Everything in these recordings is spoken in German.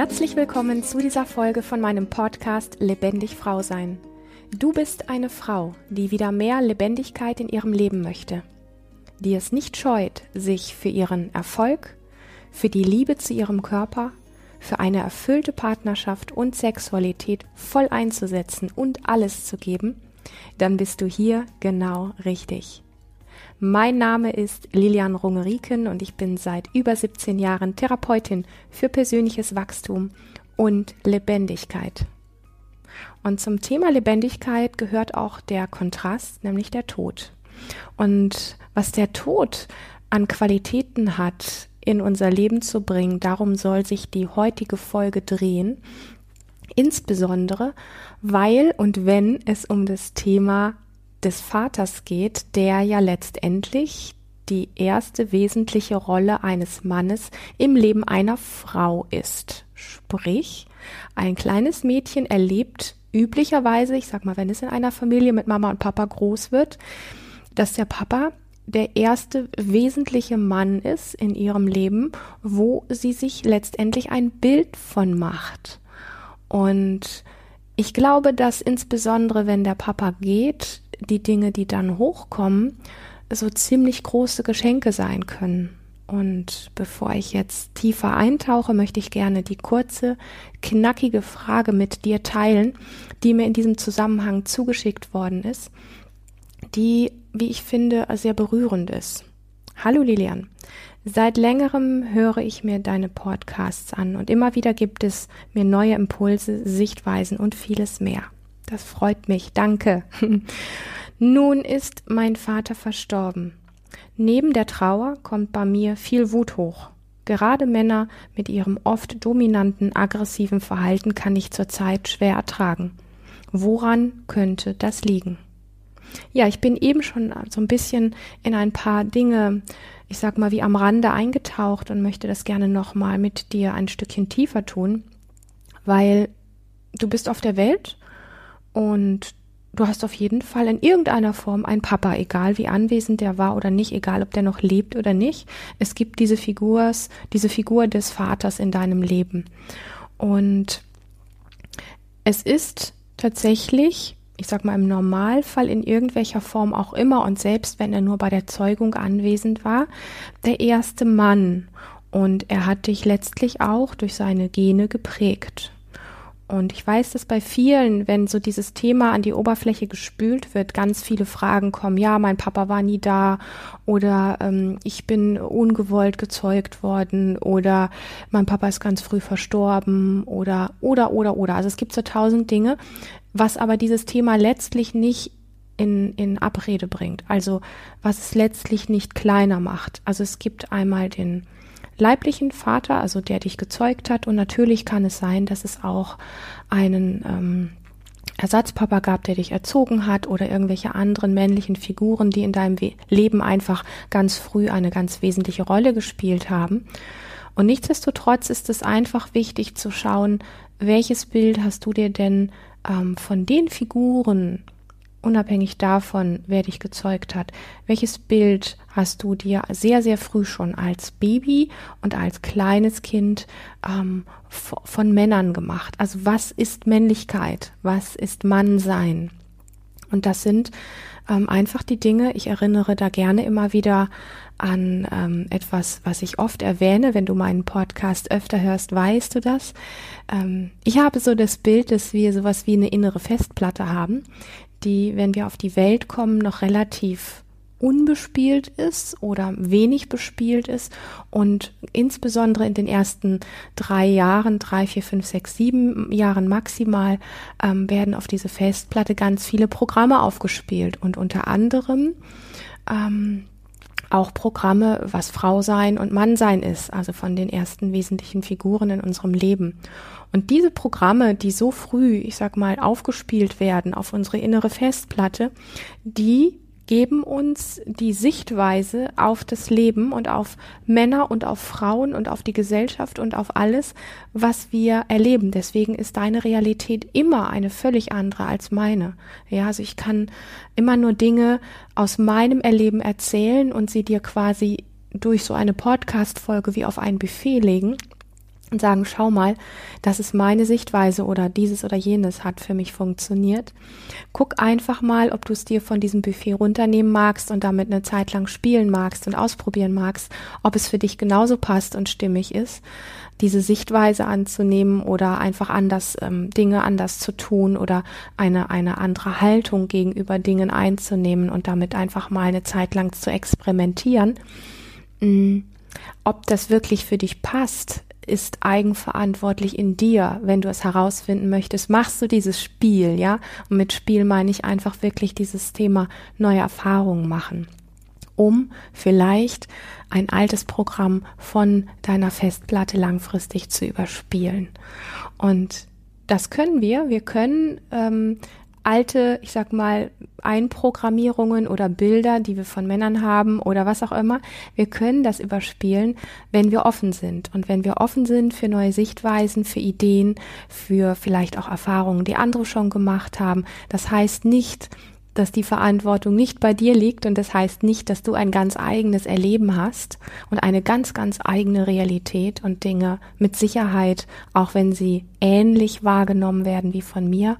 Herzlich willkommen zu dieser Folge von meinem Podcast Lebendig Frau sein. Du bist eine Frau, die wieder mehr Lebendigkeit in ihrem Leben möchte, die es nicht scheut, sich für ihren Erfolg, für die Liebe zu ihrem Körper, für eine erfüllte Partnerschaft und Sexualität voll einzusetzen und alles zu geben, dann bist du hier genau richtig. Mein Name ist Lilian Rungeriken und ich bin seit über 17 Jahren Therapeutin für persönliches Wachstum und Lebendigkeit. Und zum Thema Lebendigkeit gehört auch der Kontrast, nämlich der Tod. Und was der Tod an Qualitäten hat, in unser Leben zu bringen, darum soll sich die heutige Folge drehen. Insbesondere, weil und wenn es um das Thema des Vaters geht, der ja letztendlich die erste wesentliche Rolle eines Mannes im Leben einer Frau ist. Sprich, ein kleines Mädchen erlebt üblicherweise, ich sag mal, wenn es in einer Familie mit Mama und Papa groß wird, dass der Papa der erste wesentliche Mann ist in ihrem Leben, wo sie sich letztendlich ein Bild von macht. Und ich glaube, dass insbesondere wenn der Papa geht, die Dinge, die dann hochkommen, so ziemlich große Geschenke sein können. Und bevor ich jetzt tiefer eintauche, möchte ich gerne die kurze, knackige Frage mit dir teilen, die mir in diesem Zusammenhang zugeschickt worden ist, die, wie ich finde, sehr berührend ist. Hallo Lilian. Seit längerem höre ich mir deine Podcasts an und immer wieder gibt es mir neue Impulse, Sichtweisen und vieles mehr. Das freut mich. Danke. Nun ist mein Vater verstorben. Neben der Trauer kommt bei mir viel Wut hoch. Gerade Männer mit ihrem oft dominanten, aggressiven Verhalten kann ich zurzeit schwer ertragen. Woran könnte das liegen? Ja, ich bin eben schon so ein bisschen in ein paar Dinge, ich sag mal, wie am Rande eingetaucht und möchte das gerne nochmal mit dir ein Stückchen tiefer tun, weil du bist auf der Welt und du hast auf jeden Fall in irgendeiner Form einen Papa, egal wie anwesend der war oder nicht, egal ob der noch lebt oder nicht. Es gibt diese Figurs, diese Figur des Vaters in deinem Leben. Und es ist tatsächlich, ich sag mal im Normalfall in irgendwelcher Form auch immer und selbst wenn er nur bei der Zeugung anwesend war, der erste Mann. Und er hat dich letztlich auch durch seine Gene geprägt. Und ich weiß, dass bei vielen, wenn so dieses Thema an die Oberfläche gespült wird, ganz viele Fragen kommen. Ja, mein Papa war nie da oder ähm, ich bin ungewollt gezeugt worden oder mein Papa ist ganz früh verstorben oder oder oder oder. Also es gibt so tausend Dinge, was aber dieses Thema letztlich nicht in, in Abrede bringt. Also was es letztlich nicht kleiner macht. Also es gibt einmal den leiblichen Vater, also der dich gezeugt hat. Und natürlich kann es sein, dass es auch einen ähm, Ersatzpapa gab, der dich erzogen hat oder irgendwelche anderen männlichen Figuren, die in deinem Leben einfach ganz früh eine ganz wesentliche Rolle gespielt haben. Und nichtsdestotrotz ist es einfach wichtig zu schauen, welches Bild hast du dir denn ähm, von den Figuren unabhängig davon, wer dich gezeugt hat, welches Bild hast du dir sehr, sehr früh schon als Baby und als kleines Kind ähm, von Männern gemacht? Also was ist Männlichkeit? Was ist Mannsein? Und das sind ähm, einfach die Dinge, ich erinnere da gerne immer wieder an ähm, etwas, was ich oft erwähne. Wenn du meinen Podcast öfter hörst, weißt du das. Ähm, ich habe so das Bild, dass wir sowas wie eine innere Festplatte haben, die, wenn wir auf die Welt kommen, noch relativ unbespielt ist oder wenig bespielt ist und insbesondere in den ersten drei Jahren, drei, vier, fünf, sechs, sieben Jahren maximal, ähm, werden auf diese Festplatte ganz viele Programme aufgespielt und unter anderem ähm, auch Programme, was Frau sein und Mann sein ist, also von den ersten wesentlichen Figuren in unserem Leben. Und diese Programme, die so früh, ich sag mal, aufgespielt werden auf unsere innere Festplatte, die geben uns die Sichtweise auf das Leben und auf Männer und auf Frauen und auf die Gesellschaft und auf alles, was wir erleben. Deswegen ist deine Realität immer eine völlig andere als meine. Ja, also ich kann immer nur Dinge aus meinem Erleben erzählen und sie dir quasi durch so eine Podcast-Folge wie auf ein Buffet legen. Und sagen, schau mal, das ist meine Sichtweise oder dieses oder jenes hat für mich funktioniert. Guck einfach mal, ob du es dir von diesem Buffet runternehmen magst und damit eine Zeit lang spielen magst und ausprobieren magst, ob es für dich genauso passt und stimmig ist, diese Sichtweise anzunehmen oder einfach anders ähm, Dinge anders zu tun oder eine eine andere Haltung gegenüber Dingen einzunehmen und damit einfach mal eine Zeit lang zu experimentieren. Mm, ob das wirklich für dich passt, ist eigenverantwortlich in dir, wenn du es herausfinden möchtest. Machst du dieses Spiel, ja? Und mit Spiel meine ich einfach wirklich dieses Thema neue Erfahrungen machen, um vielleicht ein altes Programm von deiner Festplatte langfristig zu überspielen. Und das können wir. Wir können ähm, alte, ich sag mal, Einprogrammierungen oder Bilder, die wir von Männern haben oder was auch immer. Wir können das überspielen, wenn wir offen sind. Und wenn wir offen sind für neue Sichtweisen, für Ideen, für vielleicht auch Erfahrungen, die andere schon gemacht haben. Das heißt nicht, dass die Verantwortung nicht bei dir liegt und das heißt nicht, dass du ein ganz eigenes Erleben hast und eine ganz, ganz eigene Realität und Dinge mit Sicherheit, auch wenn sie ähnlich wahrgenommen werden wie von mir,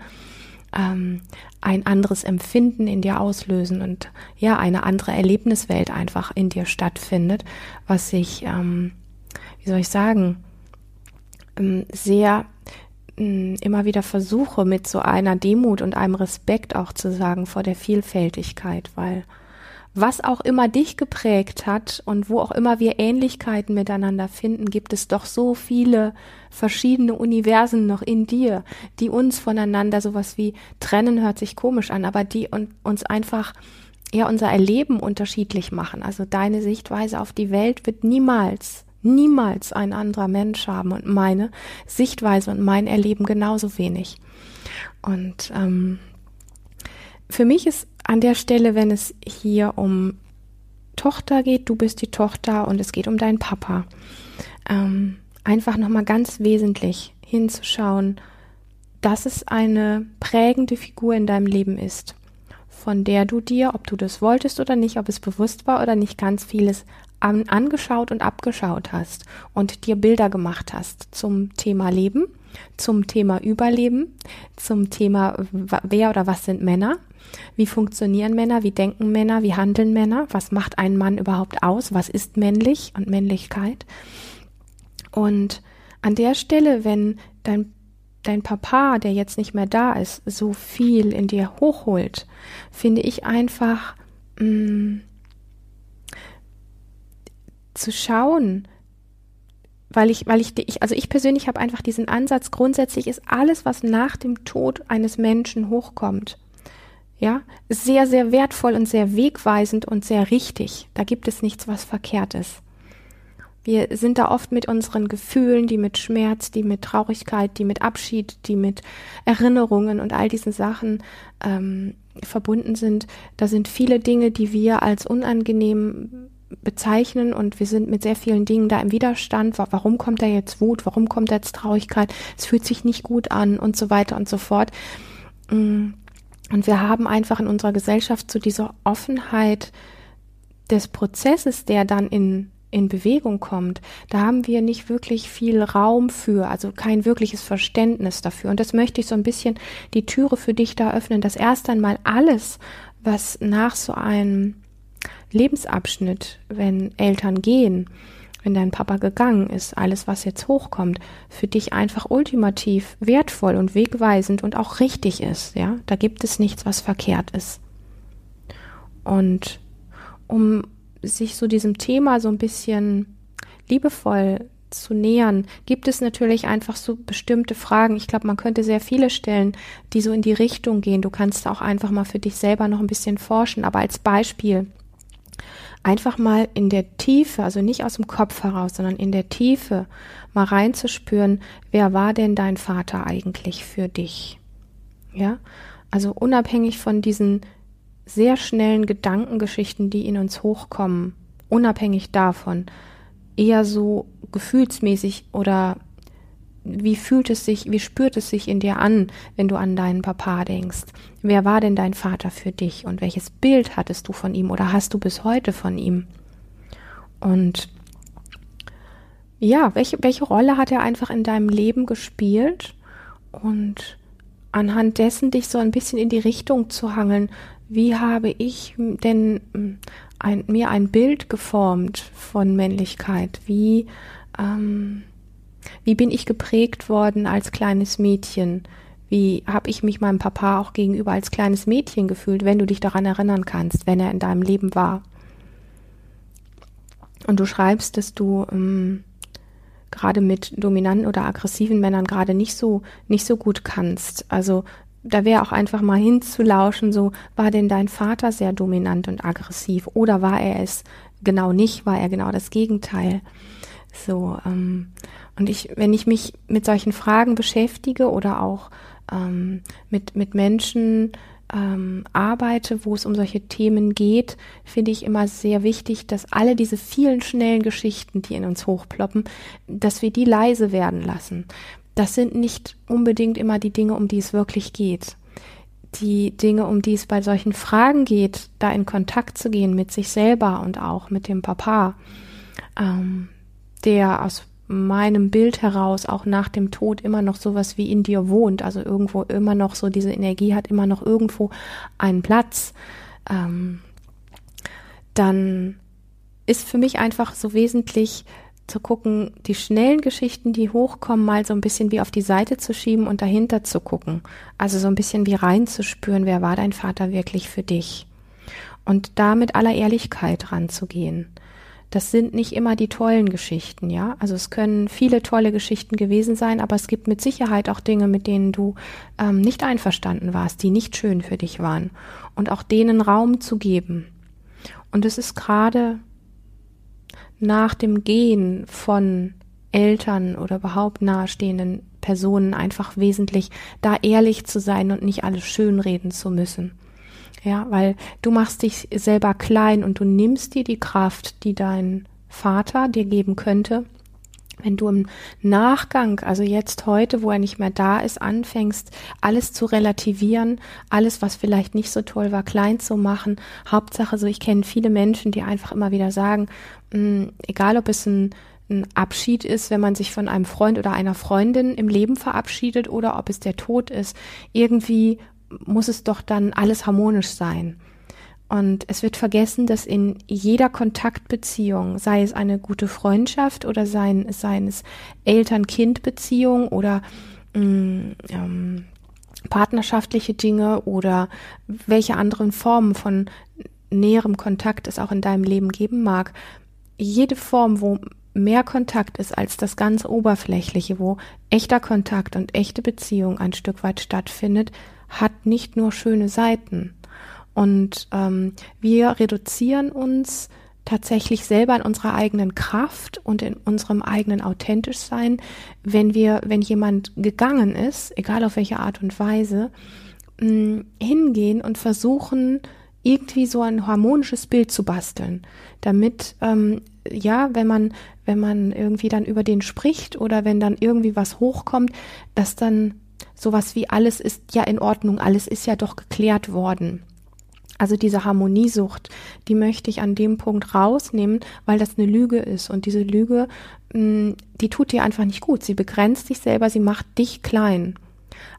ähm, ein anderes Empfinden in dir auslösen und ja, eine andere Erlebniswelt einfach in dir stattfindet, was ich, ähm, wie soll ich sagen, ähm, sehr ähm, immer wieder versuche mit so einer Demut und einem Respekt auch zu sagen vor der Vielfältigkeit, weil was auch immer dich geprägt hat und wo auch immer wir Ähnlichkeiten miteinander finden, gibt es doch so viele verschiedene Universen noch in dir, die uns voneinander sowas wie trennen hört sich komisch an, aber die uns einfach ja unser Erleben unterschiedlich machen. Also deine Sichtweise auf die Welt wird niemals niemals ein anderer Mensch haben und meine Sichtweise und mein Erleben genauso wenig. Und ähm, für mich ist an der Stelle, wenn es hier um Tochter geht, du bist die Tochter und es geht um deinen Papa, ähm, einfach nochmal ganz wesentlich hinzuschauen, dass es eine prägende Figur in deinem Leben ist, von der du dir, ob du das wolltest oder nicht, ob es bewusst war oder nicht, ganz vieles an, angeschaut und abgeschaut hast und dir Bilder gemacht hast zum Thema Leben, zum Thema Überleben, zum Thema wer oder was sind Männer, wie funktionieren Männer, wie denken Männer, wie handeln Männer, was macht ein Mann überhaupt aus, was ist männlich und Männlichkeit. Und an der Stelle, wenn dein dein Papa, der jetzt nicht mehr da ist, so viel in dir hochholt, finde ich einfach mh, mm, zu schauen, weil ich, weil ich, ich also ich persönlich habe einfach diesen Ansatz, grundsätzlich ist alles, was nach dem Tod eines Menschen hochkommt, ja, sehr, sehr wertvoll und sehr wegweisend und sehr richtig. Da gibt es nichts, was verkehrt ist. Wir sind da oft mit unseren Gefühlen, die mit Schmerz, die mit Traurigkeit, die mit Abschied, die mit Erinnerungen und all diesen Sachen ähm, verbunden sind. Da sind viele Dinge, die wir als unangenehm bezeichnen und wir sind mit sehr vielen Dingen da im Widerstand. Warum kommt da jetzt Wut? Warum kommt da jetzt Traurigkeit? Es fühlt sich nicht gut an und so weiter und so fort. Mm. Und wir haben einfach in unserer Gesellschaft so diese Offenheit des Prozesses, der dann in in Bewegung kommt, da haben wir nicht wirklich viel Raum für, also kein wirkliches Verständnis dafür. Und das möchte ich so ein bisschen die Türe für dich da öffnen, dass erst einmal alles, was nach so einem Lebensabschnitt, wenn Eltern gehen, wenn dein Papa gegangen ist, alles, was jetzt hochkommt, für dich einfach ultimativ wertvoll und wegweisend und auch richtig ist, ja. Da gibt es nichts, was verkehrt ist. Und um sich so diesem Thema so ein bisschen liebevoll zu nähern, gibt es natürlich einfach so bestimmte Fragen. Ich glaube, man könnte sehr viele stellen, die so in die Richtung gehen. Du kannst auch einfach mal für dich selber noch ein bisschen forschen. Aber als Beispiel, einfach mal in der Tiefe, also nicht aus dem Kopf heraus, sondern in der Tiefe mal reinzuspüren, wer war denn dein Vater eigentlich für dich? Ja, also unabhängig von diesen sehr schnellen Gedankengeschichten, die in uns hochkommen, unabhängig davon, eher so gefühlsmäßig oder wie fühlt es sich, wie spürt es sich in dir an, wenn du an deinen Papa denkst? Wer war denn dein Vater für dich und welches Bild hattest du von ihm oder hast du bis heute von ihm? Und ja, welche, welche Rolle hat er einfach in deinem Leben gespielt? Und anhand dessen dich so ein bisschen in die Richtung zu hangeln, wie habe ich denn hm, ein, mir ein Bild geformt von Männlichkeit? Wie, ähm, wie bin ich geprägt worden als kleines Mädchen? Wie habe ich mich meinem Papa auch gegenüber als kleines Mädchen gefühlt, wenn du dich daran erinnern kannst, wenn er in deinem Leben war? Und du schreibst, dass du ähm, gerade mit dominanten oder aggressiven Männern gerade nicht so nicht so gut kannst. Also da wäre auch einfach mal hinzulauschen, so war denn dein Vater sehr dominant und aggressiv oder war er es genau nicht, war er genau das Gegenteil. So ähm, und ich, wenn ich mich mit solchen Fragen beschäftige oder auch ähm, mit mit Menschen ähm, arbeite, wo es um solche Themen geht, finde ich immer sehr wichtig, dass alle diese vielen schnellen Geschichten, die in uns hochploppen, dass wir die leise werden lassen. Das sind nicht unbedingt immer die Dinge, um die es wirklich geht. Die Dinge, um die es bei solchen Fragen geht, da in Kontakt zu gehen mit sich selber und auch mit dem Papa, ähm, der aus meinem Bild heraus auch nach dem Tod immer noch sowas wie in dir wohnt, also irgendwo immer noch so diese Energie hat immer noch irgendwo einen Platz, ähm, dann ist für mich einfach so wesentlich zu gucken, die schnellen Geschichten, die hochkommen, mal so ein bisschen wie auf die Seite zu schieben und dahinter zu gucken. Also so ein bisschen wie reinzuspüren, wer war dein Vater wirklich für dich? Und da mit aller Ehrlichkeit ranzugehen das sind nicht immer die tollen Geschichten, ja. Also es können viele tolle Geschichten gewesen sein, aber es gibt mit Sicherheit auch Dinge, mit denen du ähm, nicht einverstanden warst, die nicht schön für dich waren. Und auch denen Raum zu geben. Und es ist gerade nach dem Gehen von Eltern oder überhaupt nahestehenden Personen einfach wesentlich, da ehrlich zu sein und nicht alles schönreden zu müssen. Ja, weil du machst dich selber klein und du nimmst dir die Kraft, die dein Vater dir geben könnte, wenn du im Nachgang, also jetzt heute, wo er nicht mehr da ist, anfängst, alles zu relativieren, alles, was vielleicht nicht so toll war, klein zu machen. Hauptsache, so ich kenne viele Menschen, die einfach immer wieder sagen, mh, hm, egal ob es ein, ein Abschied ist, wenn man sich von einem Freund oder einer Freundin im Leben verabschiedet oder ob es der Tod ist, irgendwie muss es doch dann alles harmonisch sein. Und es wird vergessen, dass in jeder Kontaktbeziehung, sei es eine gute Freundschaft oder sei, sei es Eltern-Kind-Beziehung oder mh, mm, ähm, partnerschaftliche Dinge oder welche anderen Formen von näherem Kontakt es auch in deinem Leben geben mag, jede Form, wo mehr Kontakt ist als das ganz Oberflächliche, wo echter Kontakt und echte Beziehung ein Stück weit stattfindet, hat nicht nur schöne Seiten. Und ähm, wir reduzieren uns tatsächlich selber in unserer eigenen Kraft und in unserem eigenen authentisch sein, wenn wir, wenn jemand gegangen ist, egal auf welche Art und Weise, mh, hingehen und versuchen, irgendwie so ein harmonisches Bild zu basteln, damit ähm, ja, wenn man wenn man irgendwie dann über den spricht oder wenn dann irgendwie was hochkommt, dass dann sowas wie alles ist ja in Ordnung, alles ist ja doch geklärt worden. Also diese Harmoniesucht, die möchte ich an dem Punkt rausnehmen, weil das eine Lüge ist. Und diese Lüge, mm, die tut dir einfach nicht gut. Sie begrenzt dich selber, sie macht dich klein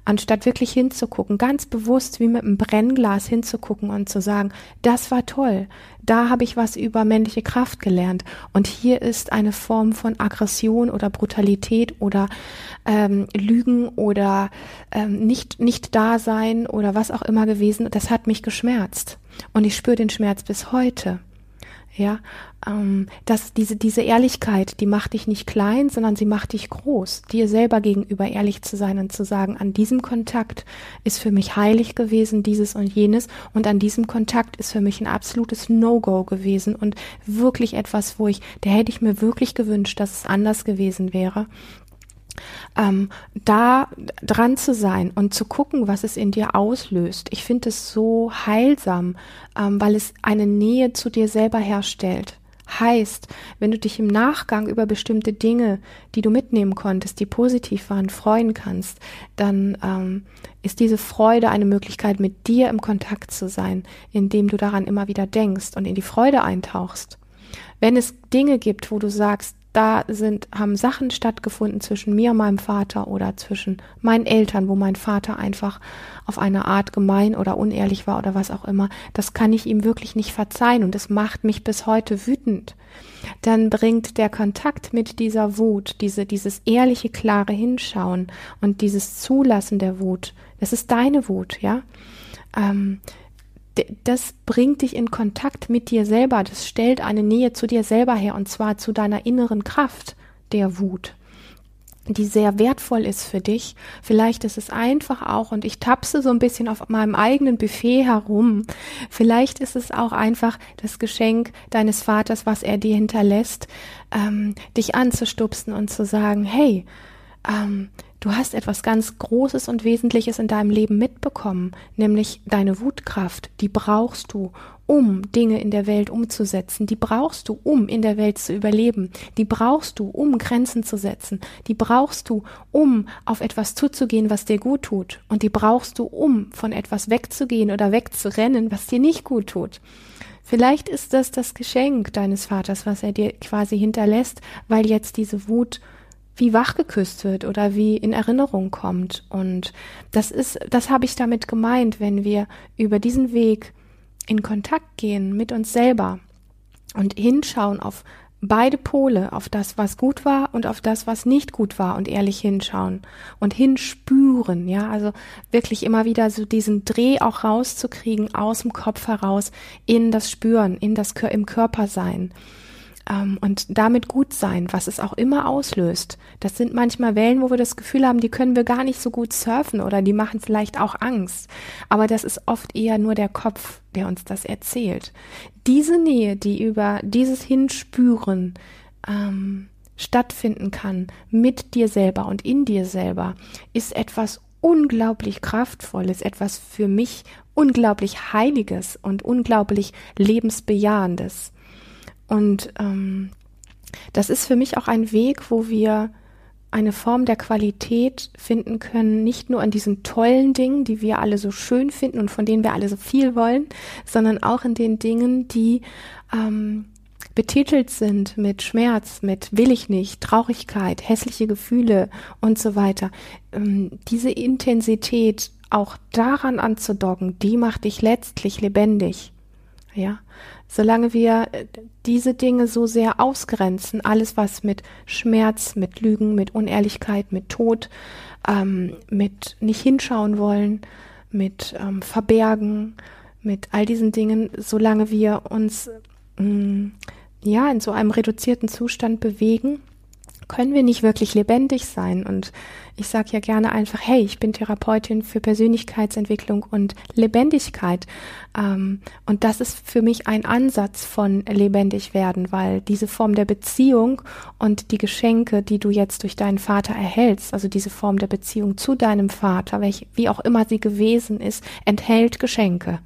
anstatt wirklich hinzugucken, ganz bewusst wie mit einem Brennglas hinzugucken und zu sagen, das war toll, da habe ich was über männliche Kraft gelernt. Und hier ist eine Form von Aggression oder Brutalität oder ähm, Lügen oder ähm, nicht nicht da sein oder was auch immer gewesen, das hat mich geschmerzt. Und ich spüre den Schmerz bis heute. Ja, ähm, dass diese, diese Ehrlichkeit, die macht dich nicht klein, sondern sie macht dich groß, dir selber gegenüber ehrlich zu sein und zu sagen, an diesem Kontakt ist für mich heilig gewesen, dieses und jenes, und an diesem Kontakt ist für mich ein absolutes No-Go gewesen und wirklich etwas, wo ich, da hätte ich mir wirklich gewünscht, dass es anders gewesen wäre ähm, da dran zu sein und zu gucken, was es in dir auslöst. Ich finde es so heilsam, ähm, weil es eine Nähe zu dir selber herstellt. Heißt, wenn du dich im Nachgang über bestimmte Dinge, die du mitnehmen konntest, die positiv waren, freuen kannst, dann ähm, ist diese Freude eine Möglichkeit, mit dir im Kontakt zu sein, indem du daran immer wieder denkst und in die Freude eintauchst. Wenn es Dinge gibt, wo du sagst, da sind, haben Sachen stattgefunden zwischen mir und meinem Vater oder zwischen meinen Eltern, wo mein Vater einfach auf eine Art gemein oder unehrlich war oder was auch immer. Das kann ich ihm wirklich nicht verzeihen und es macht mich bis heute wütend. Dann bringt der Kontakt mit dieser Wut, diese, dieses ehrliche, klare Hinschauen und dieses Zulassen der Wut, das ist deine Wut, ja. Ähm, das bringt dich in Kontakt mit dir selber, das stellt eine Nähe zu dir selber her und zwar zu deiner inneren Kraft der Wut, die sehr wertvoll ist für dich. Vielleicht ist es einfach auch, und ich tapse so ein bisschen auf meinem eigenen Buffet herum, vielleicht ist es auch einfach das Geschenk deines Vaters, was er dir hinterlässt, ähm, dich anzustupsen und zu sagen, hey, ähm, Du hast etwas ganz Großes und Wesentliches in deinem Leben mitbekommen, nämlich deine Wutkraft. Die brauchst du, um Dinge in der Welt umzusetzen. Die brauchst du, um in der Welt zu überleben. Die brauchst du, um Grenzen zu setzen. Die brauchst du, um auf etwas zuzugehen, was dir gut tut. Und die brauchst du, um von etwas wegzugehen oder wegzurennen, was dir nicht gut tut. Vielleicht ist das das Geschenk deines Vaters, was er dir quasi hinterlässt, weil jetzt diese Wut wie wachgeküsst wird oder wie in Erinnerung kommt. Und das ist, das habe ich damit gemeint, wenn wir über diesen Weg in Kontakt gehen mit uns selber und hinschauen auf beide Pole, auf das, was gut war und auf das, was nicht gut war und ehrlich hinschauen und hinspüren, ja, also wirklich immer wieder so diesen Dreh auch rauszukriegen aus dem Kopf heraus in das Spüren, in das im Körper sein ähm, und damit gut sein, was es auch immer auslöst. Das sind manchmal Wellen, wo wir das Gefühl haben, die können wir gar nicht so gut surfen oder die machen vielleicht auch Angst. Aber das ist oft eher nur der Kopf, der uns das erzählt. Diese Nähe, die über dieses Hinspüren ähm, stattfinden kann mit dir selber und in dir selber, ist etwas unglaublich kraftvolles, etwas für mich unglaublich heiliges und unglaublich lebensbejahendes. Und ähm, das ist für mich auch ein Weg, wo wir eine Form der Qualität finden können, nicht nur an diesen tollen Dingen, die wir alle so schön finden und von denen wir alle so viel wollen, sondern auch in den Dingen, die ähm, betitelt sind mit Schmerz, mit will ich nicht, Traurigkeit, hässliche Gefühle und so weiter. Ähm, diese Intensität auch daran anzudocken, die macht dich letztlich lebendig. Ja, solange wir äh, diese Dinge so sehr ausgrenzen, alles was mit Schmerz, mit Lügen, mit Unehrlichkeit, mit Tod, ähm, mit nicht hinschauen wollen, mit ähm, Verbergen, mit all diesen Dingen, solange wir uns mh, mm, ja in so einem reduzierten Zustand bewegen, können wir nicht wirklich lebendig sein. Und ich sage ja gerne einfach, hey, ich bin Therapeutin für Persönlichkeitsentwicklung und Lebendigkeit. Ähm, und das ist für mich ein Ansatz von lebendig werden, weil diese Form der Beziehung und die Geschenke, die du jetzt durch deinen Vater erhältst, also diese Form der Beziehung zu deinem Vater, welch, wie auch immer sie gewesen ist, enthält Geschenke.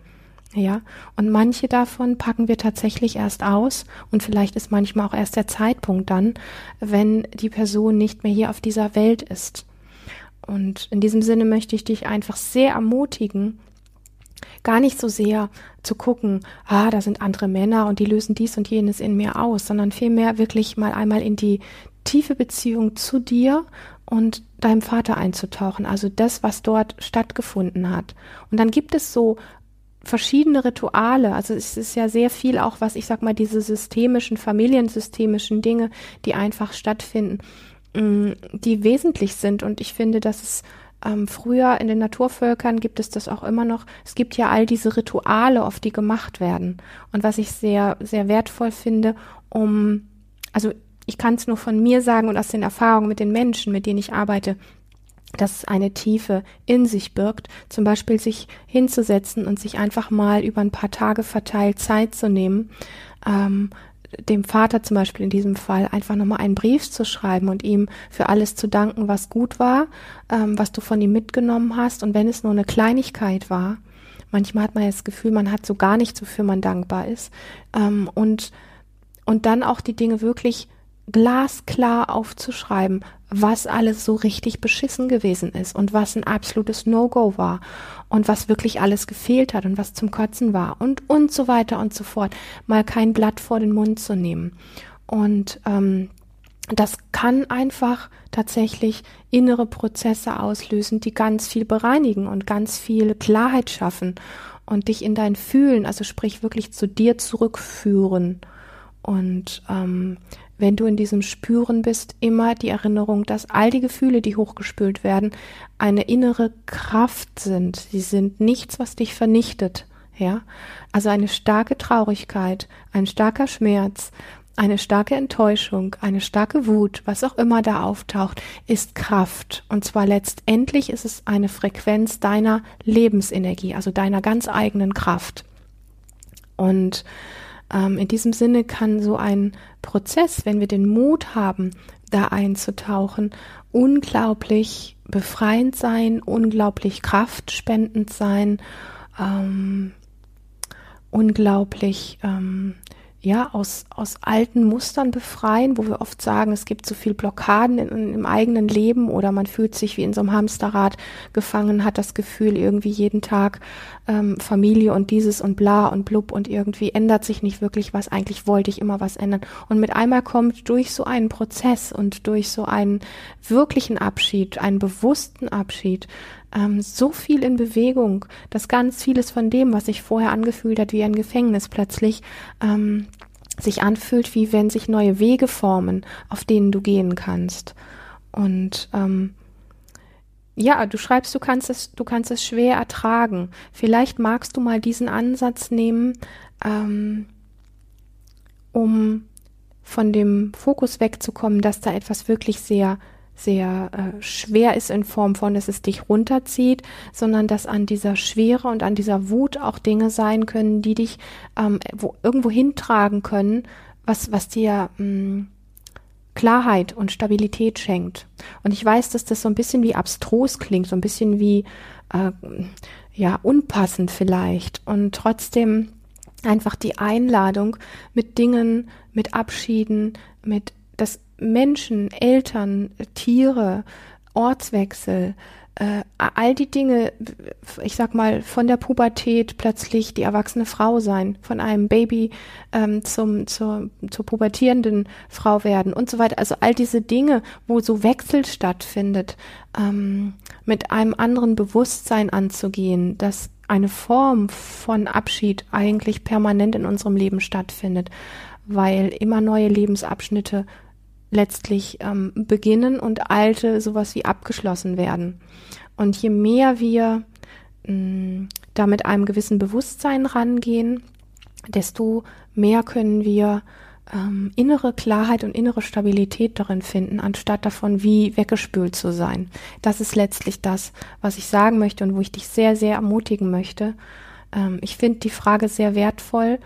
Ja, und manche davon packen wir tatsächlich erst aus und vielleicht ist manchmal auch erst der Zeitpunkt dann, wenn die Person nicht mehr hier auf dieser Welt ist. Und in diesem Sinne möchte ich dich einfach sehr ermutigen, gar nicht so sehr zu gucken, ah, da sind andere Männer und die lösen dies und jenes in mir aus, sondern vielmehr wirklich mal einmal in die tiefe Beziehung zu dir und deinem Vater einzutauchen, also das, was dort stattgefunden hat. Und dann gibt es so verschiedene Rituale. Also es ist ja sehr viel auch, was ich sag mal, diese systemischen, familiensystemischen Dinge, die einfach stattfinden, mm, die wesentlich sind. Und ich finde, dass es ähm, früher in den Naturvölkern gibt es das auch immer noch. Es gibt ja all diese Rituale, auf die gemacht werden. Und was ich sehr, sehr wertvoll finde, um, also ich kann es nur von mir sagen und aus den Erfahrungen mit den Menschen, mit denen ich arbeite, dass eine Tiefe in sich birgt, zum Beispiel sich hinzusetzen und sich einfach mal über ein paar Tage verteilt Zeit zu nehmen, ähm, dem Vater zum Beispiel in diesem Fall einfach nochmal einen Brief zu schreiben und ihm für alles zu danken, was gut war, ähm, was du von ihm mitgenommen hast. Und wenn es nur eine Kleinigkeit war, manchmal hat man ja das Gefühl, man hat so gar nichts, wofür man dankbar ist. Ähm, und und dann auch die Dinge wirklich glasklar aufzuschreiben, was alles so richtig beschissen gewesen ist und was ein absolutes No-Go war und was wirklich alles gefehlt hat und was zum Kotzen war und und so weiter und so fort. Mal kein Blatt vor den Mund zu nehmen. Und ähm, das kann einfach tatsächlich innere Prozesse auslösen, die ganz viel bereinigen und ganz viel Klarheit schaffen und dich in dein Fühlen, also sprich wirklich zu dir zurückführen. Und ähm, wenn du in diesem Spüren bist, immer die Erinnerung, dass all die Gefühle, die hochgespült werden, eine innere Kraft sind. Sie sind nichts, was dich vernichtet. Ja, also eine starke Traurigkeit, ein starker Schmerz, eine starke Enttäuschung, eine starke Wut, was auch immer da auftaucht, ist Kraft. Und zwar letztendlich ist es eine Frequenz deiner Lebensenergie, also deiner ganz eigenen Kraft. Und ähm, in diesem Sinne kann so ein Prozess, wenn wir den Mut haben, da einzutauchen, unglaublich befreiend sein, unglaublich kraftspendend sein, ähm, unglaublich ähm, ja, aus, aus alten Mustern befreien, wo wir oft sagen, es gibt zu so viel Blockaden in, im eigenen Leben oder man fühlt sich wie in so einem Hamsterrad gefangen, hat das Gefühl, irgendwie jeden Tag ähm, Familie und dieses und bla und blub und irgendwie ändert sich nicht wirklich was. Eigentlich wollte ich immer was ändern. Und mit einmal kommt durch so einen Prozess und durch so einen wirklichen Abschied, einen bewussten Abschied, ähm, so viel in Bewegung, dass ganz vieles von dem, was sich vorher angefühlt hat wie ein Gefängnis, plötzlich ähm, sich anfühlt, wie wenn sich neue Wege formen, auf denen du gehen kannst. Und ähm, ja, du schreibst, du kannst es, du kannst es schwer ertragen. Vielleicht magst du mal diesen Ansatz nehmen, ähm, um von dem Fokus wegzukommen, dass da etwas wirklich sehr sehr äh, schwer ist in Form von, dass es dich runterzieht, sondern dass an dieser Schwere und an dieser Wut auch Dinge sein können, die dich ähm, wo, irgendwo hintragen können, was, was dir mh, hm, Klarheit und Stabilität schenkt. Und ich weiß, dass das so ein bisschen wie abstrus klingt, so ein bisschen wie äh, ja unpassend vielleicht und trotzdem einfach die Einladung mit Dingen, mit Abschieden, mit das Menschen, Eltern, Tiere, Ortswechsel, äh, all die Dinge, ich sag mal, von der Pubertät plötzlich die erwachsene Frau sein, von einem Baby ähm, zum, zur, zur pubertierenden Frau werden und so weiter. Also all diese Dinge, wo so Wechsel stattfindet, ähm, mit einem anderen Bewusstsein anzugehen, dass eine Form von Abschied eigentlich permanent in unserem Leben stattfindet, weil immer neue Lebensabschnitte letztlich ähm, beginnen und alte sowas wie abgeschlossen werden. Und je mehr wir mh, mm, da mit einem gewissen Bewusstsein rangehen, desto mehr können wir ähm, innere Klarheit und innere Stabilität darin finden, anstatt davon wie weggespült zu sein. Das ist letztlich das, was ich sagen möchte und wo ich dich sehr, sehr ermutigen möchte. Ähm, ich finde die Frage sehr wertvoll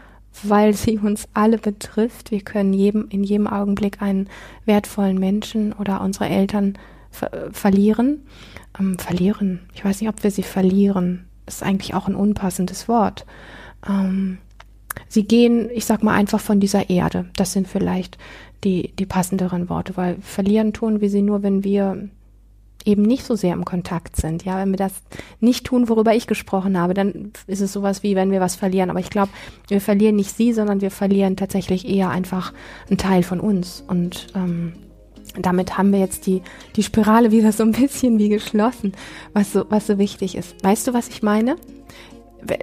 weil sie uns alle betrifft. Wir können jedem, in jedem Augenblick einen wertvollen Menschen oder unsere Eltern ver verlieren. Ähm, verlieren. Ich weiß nicht, ob wir sie verlieren. Das ist eigentlich auch ein unpassendes Wort. Ähm, sie gehen, ich sag mal, einfach von dieser Erde. Das sind vielleicht die, die passenderen Worte, weil verlieren tun wir sie nur, wenn wir eben nicht so sehr im Kontakt sind. Ja, wenn wir das nicht tun, worüber ich gesprochen habe, dann ist es sowas wie, wenn wir was verlieren. Aber ich glaube, wir verlieren nicht sie, sondern wir verlieren tatsächlich eher einfach einen Teil von uns. Und ähm, damit haben wir jetzt die, die Spirale wieder so ein bisschen wie geschlossen, was so, was so wichtig ist. Weißt du, was ich meine?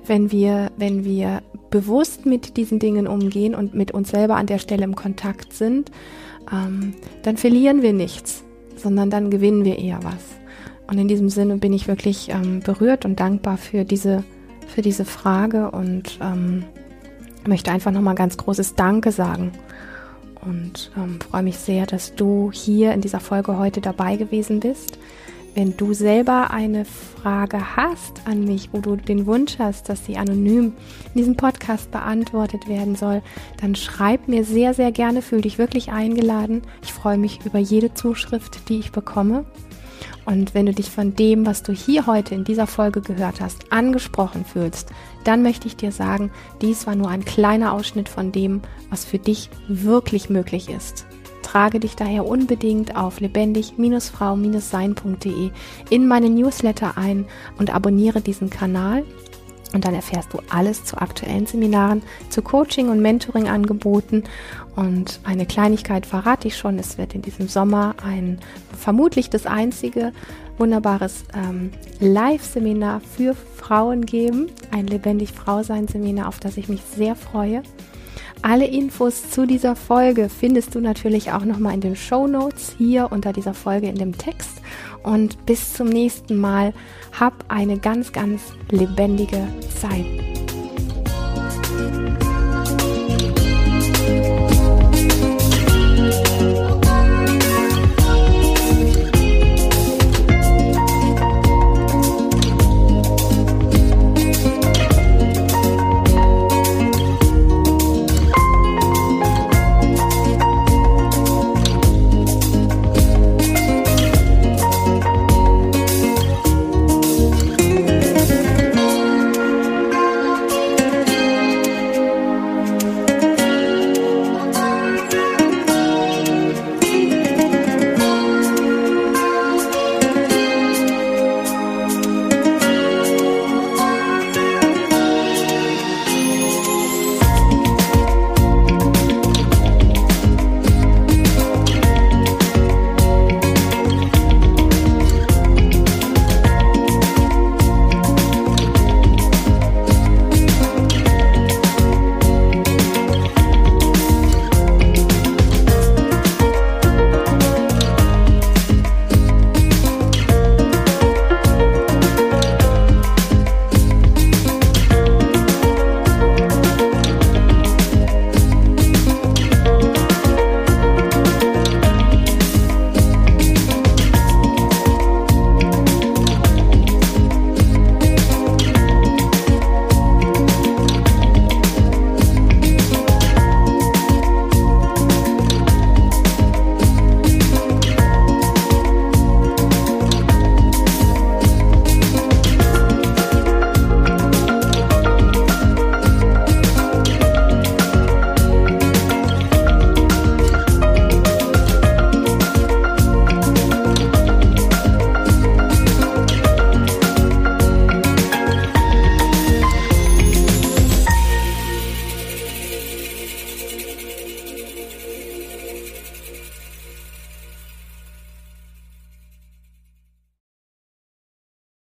Wenn wir, wenn wir bewusst mit diesen Dingen umgehen und mit uns selber an der Stelle im Kontakt sind, ähm, dann verlieren wir nichts sondern dann gewinnen wir eher was. Und in diesem Sinne bin ich wirklich ähm, berührt und dankbar für diese, für diese Frage und ähm, möchte einfach nochmal ganz großes Danke sagen. Und ähm, freue mich sehr, dass du hier in dieser Folge heute dabei gewesen bist. Wenn du selber eine Frage hast an mich, wo du den Wunsch hast, dass sie anonym in diesem Podcast beantwortet werden soll, dann schreib mir sehr, sehr gerne, fühl dich wirklich eingeladen. Ich freue mich über jede Zuschrift, die ich bekomme. Und wenn du dich von dem, was du hier heute in dieser Folge gehört hast, angesprochen fühlst, dann möchte ich dir sagen, dies war nur ein kleiner Ausschnitt von dem, was für dich wirklich möglich ist. Trage dich daher unbedingt auf lebendig-frau-sein.de in meine Newsletter ein und abonniere diesen Kanal. Und dann erfährst du alles zu aktuellen Seminaren, zu Coaching- und Mentoring-Angeboten. Und eine Kleinigkeit verrate ich schon, es wird in diesem Sommer ein vermutlich das einzige wunderbares ähm, Live-Seminar für Frauen geben. Ein lebendig Frau-Sein-Seminar, auf das ich mich sehr freue. Alle Infos zu dieser Folge findest du natürlich auch nochmal in den Show Notes hier unter dieser Folge in dem Text. Und bis zum nächsten Mal. Hab eine ganz, ganz lebendige Zeit.